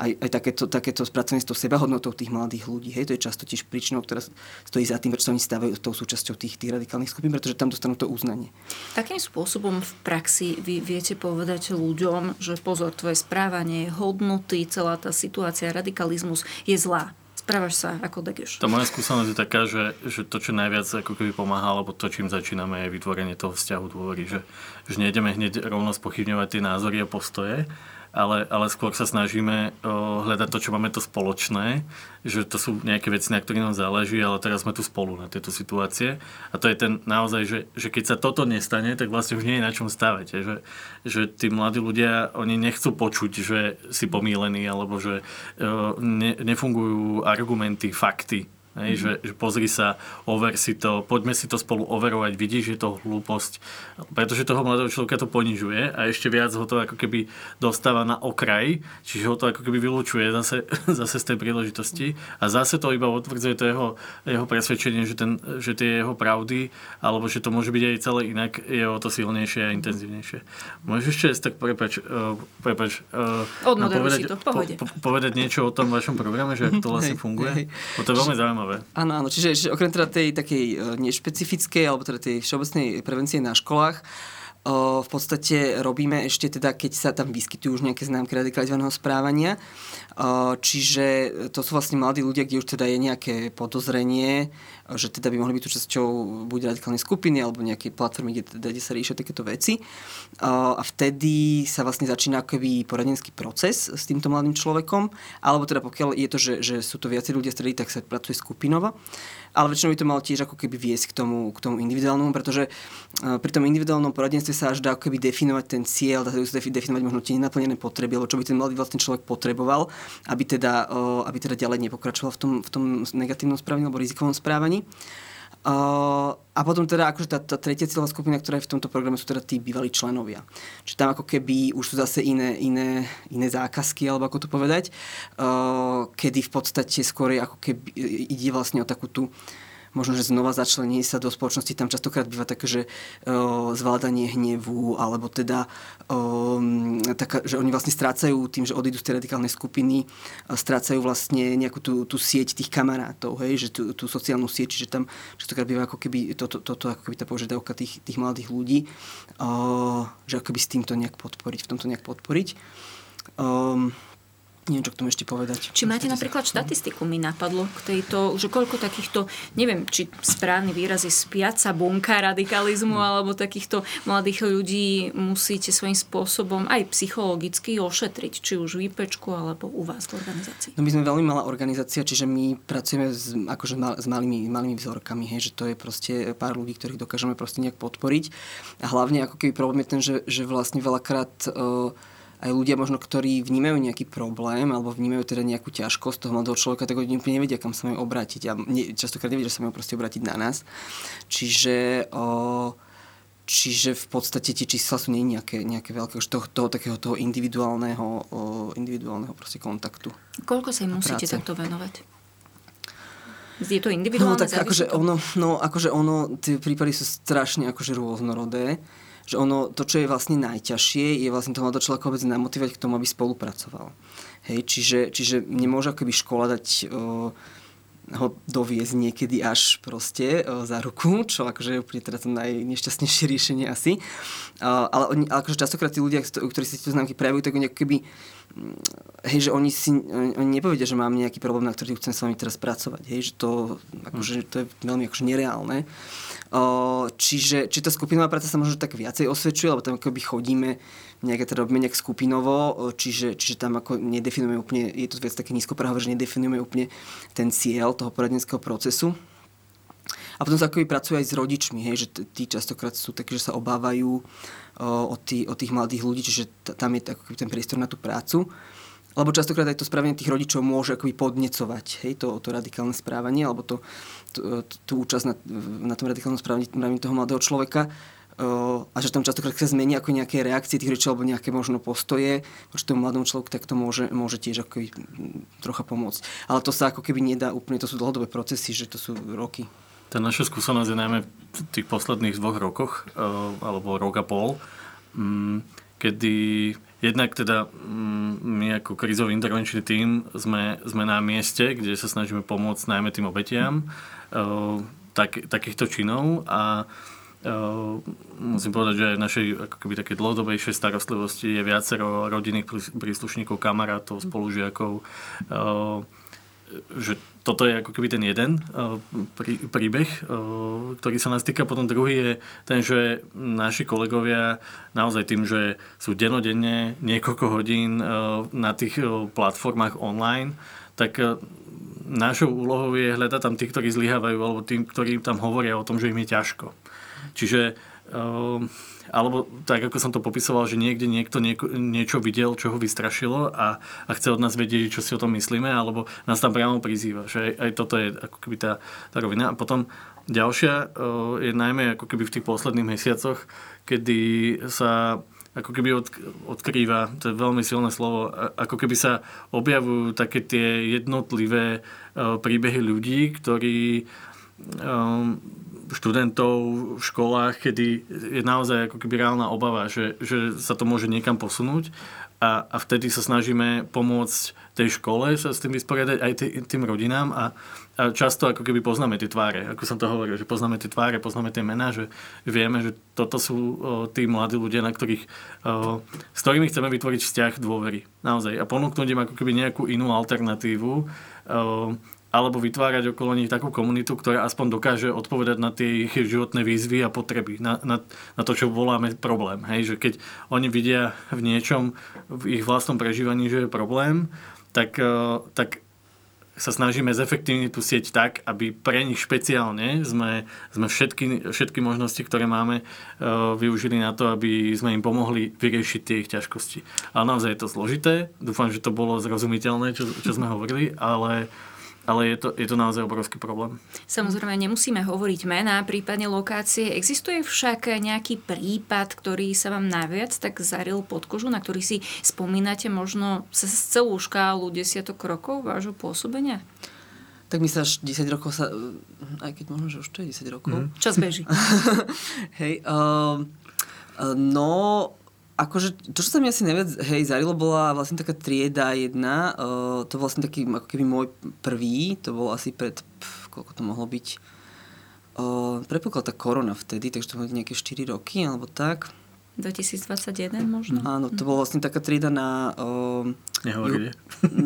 Aj, aj takéto, takéto spracovanie s tou sebahodnotou tých mladých ľudí. Hej, to je často tiež príčinou, ktorá stojí za tým, prečo sa oni stávajú tou súčasťou tých, tých radikálnych skupín, pretože tam dostanú to uznanie. Takým spôsobom v praxi vy viete povedať ľuďom, že pozor, tvoje správanie, hodnoty, celá tá situácia, radikalizmus je zlá správaš sa ako degeš. Tá moja skúsenosť je taká, že, že to, čo najviac ako keby pomáha, alebo to, čím začíname, je vytvorenie toho vzťahu dôvery, že, že nejdeme hneď rovno spochybňovať tie názory a postoje, ale, ale skôr sa snažíme o, hľadať to, čo máme to spoločné, že to sú nejaké veci, na ktorých nám záleží, ale teraz sme tu spolu na tejto situácie. A to je ten naozaj, že, že keď sa toto nestane, tak vlastne už nie je na čom stávať. Že, že tí mladí ľudia, oni nechcú počuť, že si pomílení, alebo že o, ne, nefungujú argumenty, fakty Hej, mm-hmm. že, že pozri sa, over si to, poďme si to spolu overovať, vidíš, že to hlúposť. Pretože toho mladého človeka to ponižuje a ešte viac ho to ako keby dostáva na okraj, čiže ho to ako keby vylúčuje zase, zase z tej príležitosti a zase to iba otvrdzuje to jeho, jeho presvedčenie, že, ten, že tie jeho pravdy, alebo že to môže byť aj celé inak, je o to silnejšie a intenzívnejšie. Môžeš ešte tak prepač, uh, prepač uh, povedať, to, po, po, povedať niečo o tom vašom programe, že ako to vlastne funguje? Hej. To je veľmi zaujímavé zaujímavé. Áno, áno, čiže, čiže okrem teda tej takej e, nešpecifickej alebo teda tej všeobecnej prevencie na školách, v podstate robíme ešte teda, keď sa tam vyskytujú už nejaké známky radikalizovaného správania. Čiže to sú vlastne mladí ľudia, kde už teda je nejaké podozrenie, že teda by mohli byť súčasťou buď radikálnej skupiny alebo nejakej platformy, kde, teda, kde sa riešia takéto veci. A vtedy sa vlastne začína akoby poradenský proces s týmto mladým človekom, alebo teda pokiaľ je to, že, že sú to viacerí ľudia stredy, tak sa pracuje skupinovo ale väčšinou by to malo tiež ako keby viesť k tomu, k tomu individuálnemu, pretože pri tom individuálnom poradenstve sa až dá ako keby definovať ten cieľ, dá sa definovať možno tie nenaplnené potreby, alebo čo by ten mladý vlastne človek potreboval, aby teda, uh, aby teda ďalej nepokračoval v tom, v tom negatívnom správaní alebo rizikovom správaní. Uh, a potom teda akože tá, tá tretia cieľová skupina, ktorá je v tomto programe, sú teda tí bývalí členovia. Čiže tam ako keby už sú zase iné, iné, iné zákazky, alebo ako to povedať, uh, kedy v podstate skôr ako keby ide vlastne o takú tú možno, že znova začlenie sa do spoločnosti, tam častokrát býva také, že o, zvládanie hnevu, alebo teda, o, taká, že oni vlastne strácajú tým, že odídu z tej radikálnej skupiny, strácajú vlastne nejakú tú, tú sieť tých kamarátov, hej, že tú, tú sociálnu sieť, čiže tam častokrát býva ako keby toto, to, to, ako keby tá požiadavka tých, tých mladých ľudí, o, že ako keby s týmto nejak podporiť, v tomto nejak podporiť. Um, Neviem, čo k tomu ešte povedať. Či máte napríklad štatistiku, mi napadlo k tejto, že koľko takýchto, neviem, či správny výraz je spiaca bunka radikalizmu, alebo takýchto mladých ľudí musíte svojím spôsobom aj psychologicky ošetriť, či už v IPčku, alebo u vás v organizácii. No my sme veľmi malá organizácia, čiže my pracujeme s, akože mal, s malými, malými vzorkami, hej, že to je proste pár ľudí, ktorých dokážeme proste nejak podporiť. A hlavne ako keby problém je ten, že, že vlastne veľakrát uh, aj ľudia možno, ktorí vnímajú nejaký problém alebo vnímajú teda nejakú ťažkosť toho mladého človeka, tak oni úplne nevedia, kam sa majú obrátiť a ne, častokrát nevedia, že sa majú proste obrátiť na nás. Čiže o, Čiže v podstate tie čísla sú nie nejaké, nejaké veľké, už toho, toho takého toho individuálneho, o, individuálneho proste kontaktu. Koľko sa im musíte takto venovať? Je to individuálne? No tak akože ono, no akože ono, tie prípady sú strašne akože rôznorodé že ono, to, čo je vlastne najťažšie, je vlastne toho človeka vôbec namotivovať k tomu, aby spolupracoval. Hej, čiže, čiže nemôže akoby škola dať o, ho doviezť niekedy až proste o, za ruku, čo akože je úplne teda to najnešťastnejšie riešenie asi. O, ale oni, akože častokrát tí ľudia, ktorí si tieto známky prejavujú, tak oni keby mm, hej, že oni si oni, nepovedia, že mám nejaký problém, na ktorý chcem s vami teraz pracovať. Hej, že to, akože, to je veľmi akože nereálne. Čiže či tá skupinová práca sa možno tak viacej osvedčuje, lebo tam akoby chodíme nejaké teda robíme nejak skupinovo, čiže, čiže tam ako nedefinujeme úplne, je to viac také nízkoprahové, že nedefinujeme úplne ten cieľ toho poradenského procesu. A potom sa pracuje aj s rodičmi, hej, že tí častokrát sú takí, že sa obávajú o, o, tí, o tých mladých ľudí, čiže tam je ako ten priestor na tú prácu. Lebo častokrát aj to správanie tých rodičov môže akoby podnecovať, hej, to, to radikálne správanie, alebo to, tú účasť na, na tom radikálnom správaní toho mladého človeka a že tam častokrát sa zmení ako nejaké reakcie tých rečí alebo nejaké možno postoje voči tomu mladom človeku, tak to môže, môže tiež ako trocha pomôcť. Ale to sa ako keby nedá úplne, to sú dlhodobé procesy, že to sú roky. Tá naša skúsenosť je najmä v tých posledných dvoch rokoch, alebo rok a pol, mm, kedy jednak teda mm, my ako krizový intervenčný tím sme, sme na mieste, kde sa snažíme pomôcť najmä tým obetiam tak, takýchto činov a Uh, musím povedať, že v našej ako keby také dlhodobejšej starostlivosti je viacero rodinných príslušníkov, kamarátov, spolužiakov, uh, že toto je ako keby ten jeden uh, prí, príbeh, uh, ktorý sa nás týka. Potom druhý je ten, že naši kolegovia naozaj tým, že sú denodenne niekoľko hodín uh, na tých platformách online, tak našou úlohou je hľadať tam tých, ktorí zlyhávajú, alebo tým, ktorí tam hovoria o tom, že im je ťažko. Čiže alebo tak, ako som to popisoval, že niekde niekto nieko, niečo videl, čo ho vystrašilo a, a chce od nás vedieť, čo si o tom myslíme, alebo nás tam priamo prizýva. Že aj, aj toto je ako keby tá, tá rovina. A potom ďalšia uh, je najmä ako keby v tých posledných mesiacoch, kedy sa ako keby od, odkrýva, to je veľmi silné slovo, ako keby sa objavujú také tie jednotlivé uh, príbehy ľudí, ktorí um, študentov v školách, kedy je naozaj ako keby reálna obava, že, že sa to môže niekam posunúť a, a vtedy sa snažíme pomôcť tej škole sa s tým vysporiadať aj tý, tým rodinám a, a často ako keby poznáme tie tváre, ako som to hovoril, že poznáme tie tváre, poznáme tie mená, že vieme, že toto sú o, tí mladí ľudia, na ktorých, o, s ktorými chceme vytvoriť vzťah dôvery. Naozaj. A ponúknuť im ako keby nejakú inú alternatívu, o, alebo vytvárať okolo nich takú komunitu, ktorá aspoň dokáže odpovedať na tie ich životné výzvy a potreby, na, na, na to, čo voláme problém. Hej? Že keď oni vidia v niečom, v ich vlastnom prežívaní, že je problém, tak, e, tak sa snažíme zefektívniť tú sieť tak, aby pre nich špeciálne sme, sme všetky, všetky možnosti, ktoré máme, e, využili na to, aby sme im pomohli vyriešiť tie ich ťažkosti. Ale naozaj je to zložité. Dúfam, že to bolo zrozumiteľné, čo, čo sme hovorili, ale ale je to, je to naozaj obrovský problém. Samozrejme, nemusíme hovoriť mená, prípadne lokácie. Existuje však nejaký prípad, ktorý sa vám najviac tak zaril pod kožu, na ktorý si spomínate možno cez celú škálu desiatok rokov vášho pôsobenia? Tak my sa až 10 rokov sa, aj keď možno, že už to je 10 rokov. Mm. Čas beží. Hej, uh, uh, no, akože to, čo sa mi asi najviac hej, zarilo, bola vlastne taká trieda jedna. Uh, to bol vlastne taký ako keby môj prvý, to bol asi pred, pf, koľko to mohlo byť, uh, prepukla tá korona vtedy, takže to bolo nejaké 4 roky alebo tak. 2021 možno? Áno, to bola vlastne taká trieda na... Uh, Nehovorí kde.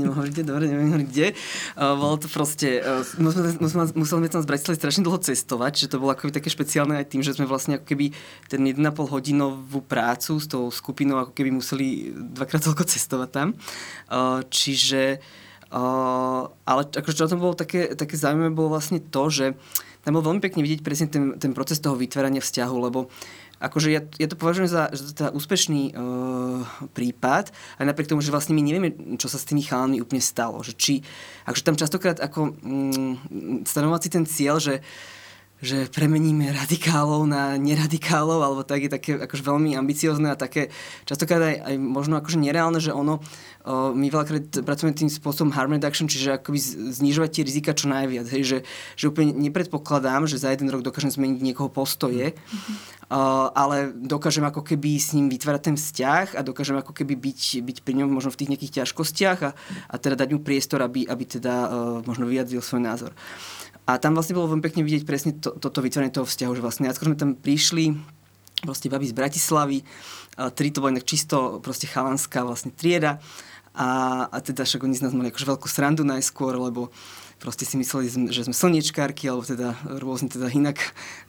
Nehovorí kde, dobre, neviem kde. Uh, bolo to proste... Uh, museli, museli, sme tam z Bratislavy strašne dlho cestovať, že to bolo akoby také špeciálne aj tým, že sme vlastne ako keby ten 1,5 hodinovú prácu s tou skupinou ako keby museli dvakrát toľko cestovať tam. Uh, čiže... Uh, ale akože čo tam bolo také, také zaujímavé, bolo vlastne to, že tam bolo veľmi pekne vidieť presne ten, ten proces toho vytvárania vzťahu, lebo akože ja, ja to považujem za, za teda úspešný uh, prípad, aj napriek tomu, že vlastne my nevieme, čo sa s tými chalami úplne stalo. Že či, akože tam častokrát ako mm, stanovať si ten cieľ, že že premeníme radikálov na neradikálov, alebo tak je také akože veľmi ambiciozne a také častokrát aj, aj možno akože nereálne, že ono, o, my veľakrát pracujeme tým spôsobom harm reduction, čiže akoby znižovať tie rizika čo najviac. Hej, že, že úplne nepredpokladám, že za jeden rok dokážem zmeniť niekoho postoje, mm-hmm. Uh, ale dokážem ako keby s ním vytvárať ten vzťah a dokážem ako keby byť, byť pri ňom možno v tých nejakých ťažkostiach a, a teda dať mu priestor, aby, aby teda uh, možno vyjadril svoj názor. A tam vlastne bolo veľmi pekne vidieť presne to, toto vytvorenie toho vzťahu, že vlastne skôr sme tam prišli, proste babi z Bratislavy, tri to bolo inak čisto proste chalanská vlastne trieda. A, a teda však oni z nás mali akože veľkú srandu najskôr, lebo proste si mysleli, že sme slniečkárky, alebo teda rôzne teda inak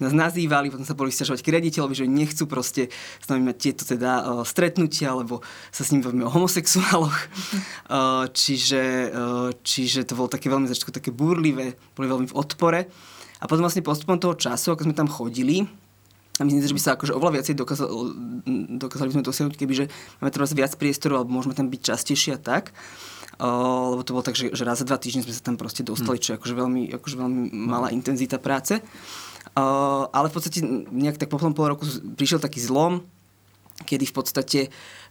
nás nazývali, potom sa boli stiažovať k rediteľovi, že nechcú proste s nami mať tieto teda uh, stretnutia, alebo sa s nimi bavíme o homosexuáloch. Uh, čiže, uh, čiže to bolo také veľmi začiatku také búrlivé, boli veľmi v odpore. A potom vlastne postupom toho času, ako sme tam chodili, a myslím, že by sa akože oveľa viacej dokázali, dokázali by sme dosiahnuť, kebyže máme teraz viac priestoru, alebo môžeme tam byť častejšie a tak lebo to bolo tak, že, že raz za dva týždne sme sa tam proste dostali, čo je akože veľmi, akože veľmi malá intenzita práce. Uh, ale v podstate nejak tak po pol roku prišiel taký zlom, kedy v podstate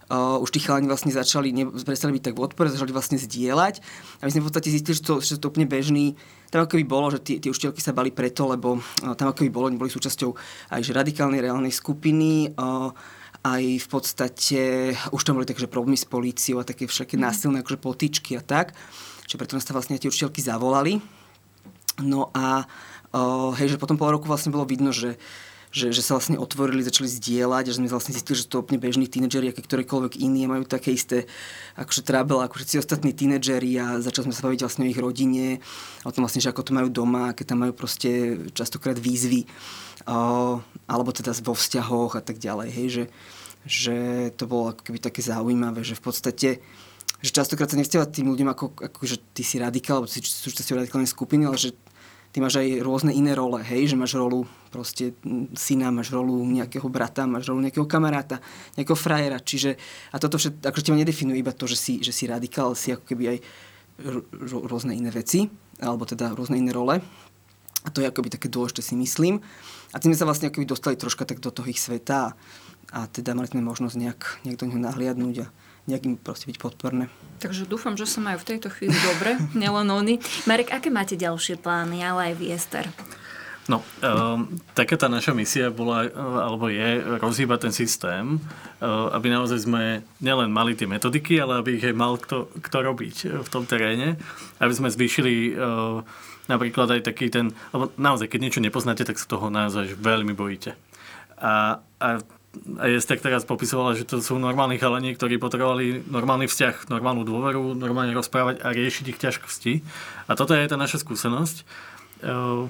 uh, už tí chalani vlastne začali, ne, prestali byť tak v odpore, začali vlastne zdieľať. A my sme v podstate zistili, že to, že to úplne bežný, tam ako by bolo, že tie, tie učiteľky sa bali preto, lebo uh, tam ako by bolo, oni boli súčasťou aj že radikálnej reálnej skupiny, uh, aj v podstate, už tam boli takže problémy s políciou a také všaké mm. násilné akože potičky a tak. Čiže preto nás tam vlastne tie učiteľky zavolali. No a uh, hej, že potom pol roku vlastne bolo vidno, že že, že sa vlastne otvorili, začali zdieľať a že sme vlastne zistili, že to úplne bežní tínedžeri, aké ktorékoľvek iní majú také isté akože trábel ako všetci ostatní tínedžeri a začali sme sa baviť vlastne o ich rodine, o tom vlastne, že ako to majú doma, aké tam majú proste častokrát výzvy alebo teda vo vzťahoch a tak ďalej, hej, že, že to bolo ako keby také zaujímavé, že v podstate že častokrát sa nevzťahovať tým ľuďom ako, ako že ty si radikál, alebo si súčasťou radikálnej skupiny, ale že ty máš aj rôzne iné role, hej, že máš rolu proste syna, máš rolu nejakého brata, máš rolu nejakého kamaráta, nejakého frajera, čiže a toto všetko, akože teba nedefinuje iba to, že si, že si radikál, si ako keby aj rôzne iné veci, alebo teda rôzne iné role. A to je akoby také dôležité si myslím. A tým sme sa vlastne akoby dostali troška tak do toho ich sveta a teda mali sme možnosť nejak, nejak do neho nahliadnúť a nejak im proste byť podporné. Takže dúfam, že sa majú v tejto chvíli dobre, nielen oni. Marek, aké máte ďalšie plány, ale aj Viester? No, um, taká tá naša misia bola, e, alebo je rozhýbať ten systém, uh, aby naozaj sme nielen mali tie metodiky, ale aby ich aj mal kto, kto robiť v tom teréne, aby sme zvýšili uh, napríklad aj taký ten, lebo naozaj, keď niečo nepoznáte, tak sa toho naozaj veľmi bojíte. A, a a tak teraz popisovala, že to sú normálni chalani, ktorí potrebovali normálny vzťah, normálnu dôveru, normálne rozprávať a riešiť ich ťažkosti. A toto je tá naša skúsenosť. Ehm,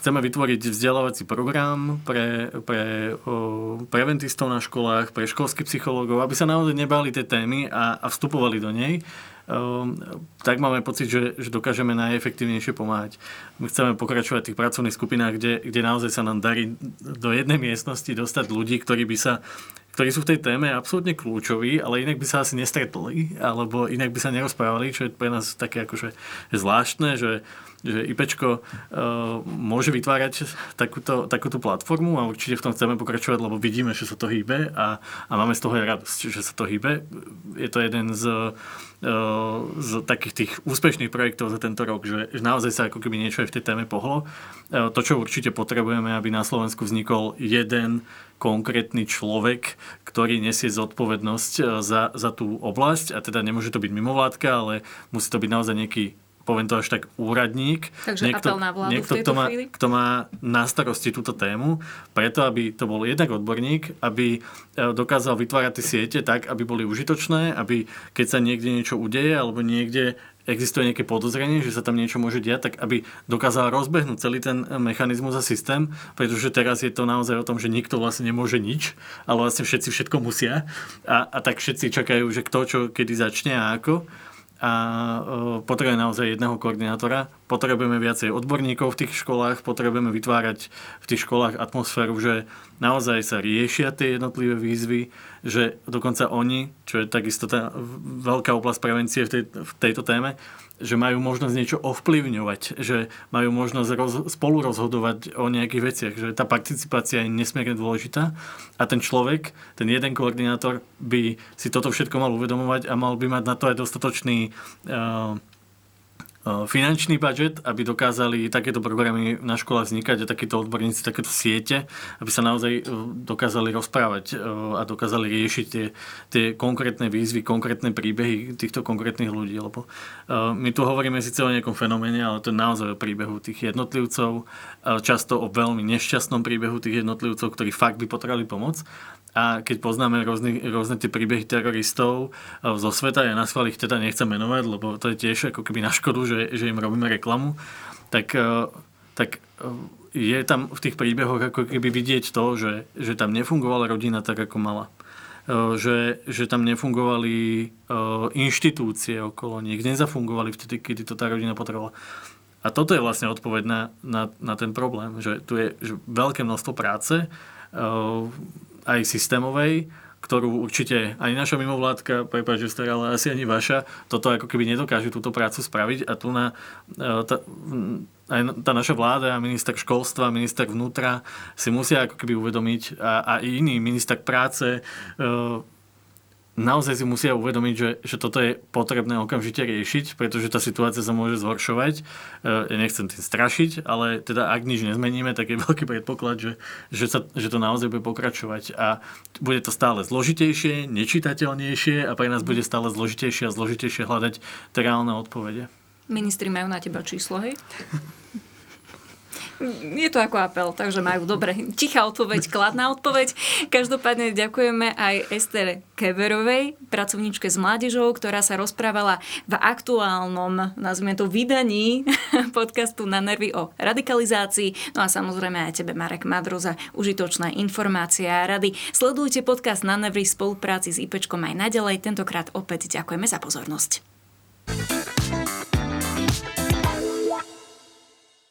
chceme vytvoriť vzdelávací program pre, pre o, preventistov na školách, pre školských psychológov, aby sa naozaj nebali tie témy a, a vstupovali do nej Ehm, tak máme pocit, že, že dokážeme najefektívnejšie pomáhať. My chceme pokračovať v tých pracovných skupinách, kde, kde naozaj sa nám darí do jednej miestnosti dostať ľudí, ktorí by sa ktorí sú v tej téme absolútne kľúčoví, ale inak by sa asi nestretli, alebo inak by sa nerozprávali, čo je pre nás také akože zvláštne, že že IPčko uh, môže vytvárať takúto, takúto platformu a určite v tom chceme pokračovať, lebo vidíme, že sa to hýbe a, a máme z toho aj radosť, že sa to hýbe. Je to jeden z, uh, z takých tých úspešných projektov za tento rok, že, že naozaj sa ako keby niečo aj v tej téme pohlo. Uh, to, čo určite potrebujeme, aby na Slovensku vznikol jeden konkrétny človek, ktorý nesie zodpovednosť za, za tú oblasť a teda nemôže to byť mimovládka, ale musí to byť naozaj nejaký poviem to až tak úradník, Takže niekto, na vládu niekto v kto, má, chvíli? kto má na starosti túto tému, preto aby to bol jednak odborník, aby e, dokázal vytvárať tie siete tak, aby boli užitočné, aby keď sa niekde niečo udeje alebo niekde existuje nejaké podozrenie, že sa tam niečo môže diať, tak aby dokázal rozbehnúť celý ten mechanizmus a systém, pretože teraz je to naozaj o tom, že nikto vlastne nemôže nič, ale vlastne všetci všetko musia. A, a tak všetci čakajú, že kto čo kedy začne a ako a potrebujeme naozaj jedného koordinátora. Potrebujeme viacej odborníkov v tých školách, potrebujeme vytvárať v tých školách atmosféru, že naozaj sa riešia tie jednotlivé výzvy, že dokonca oni, čo je takisto tá veľká oblasť prevencie v, tej, v tejto téme, že majú možnosť niečo ovplyvňovať, že majú možnosť roz, spolu rozhodovať o nejakých veciach, že tá participácia je nesmierne dôležitá a ten človek, ten jeden koordinátor by si toto všetko mal uvedomovať a mal by mať na to aj dostatočný uh, finančný budget, aby dokázali takéto programy na školách vznikať a takíto odborníci, takéto siete, aby sa naozaj dokázali rozprávať a dokázali riešiť tie, tie konkrétne výzvy, konkrétne príbehy týchto konkrétnych ľudí. Lebo my tu hovoríme síce o nejakom fenoméne, ale to je naozaj o príbehu tých jednotlivcov, často o veľmi nešťastnom príbehu tých jednotlivcov, ktorí fakt by potrebovali pomoc. A keď poznáme rôzne, rôzne tie príbehy teroristov zo sveta, ja na ich teda nechcem menovať, lebo to je tiež ako keby na škodu, že im robíme reklamu, tak, e, tak e, je tam v tých príbehoch ako keby vidieť to, že, že tam nefungovala rodina tak, ako mala. Že, že tam nefungovali inštitúcie okolo nich, nezafungovali vtedy, kedy to tá rodina potrebovala. A toto je vlastne odpoveď na, na, na ten problém, že tu je že veľké množstvo práce, aj systémovej, ktorú určite ani naša mimovládka, prepáč, že ale asi ani vaša, toto ako keby nedokáže túto prácu spraviť a tu na, e, tá, aj tá naša vláda minister školstva, minister vnútra si musia ako keby uvedomiť a, a iný minister práce, e, naozaj si musia uvedomiť, že, že toto je potrebné okamžite riešiť, pretože tá situácia sa môže zhoršovať. E, ja nechcem tým strašiť, ale teda ak nič nezmeníme, tak je veľký predpoklad, že, že, sa, že to naozaj bude pokračovať. A bude to stále zložitejšie, nečitateľnejšie a pre nás bude stále zložitejšie a zložitejšie hľadať reálne odpovede. Ministri majú na teba číslo, hej? je to ako apel, takže majú dobre. Tichá odpoveď, kladná odpoveď. Každopádne ďakujeme aj Ester Keverovej, pracovníčke s mládežou, ktorá sa rozprávala v aktuálnom, nazvime to, vydaní podcastu na nervy o radikalizácii. No a samozrejme aj tebe, Marek Madro, za užitočné informácie a rady. Sledujte podcast na nervy v spolupráci s IPčkom aj naďalej. Tentokrát opäť ďakujeme za pozornosť.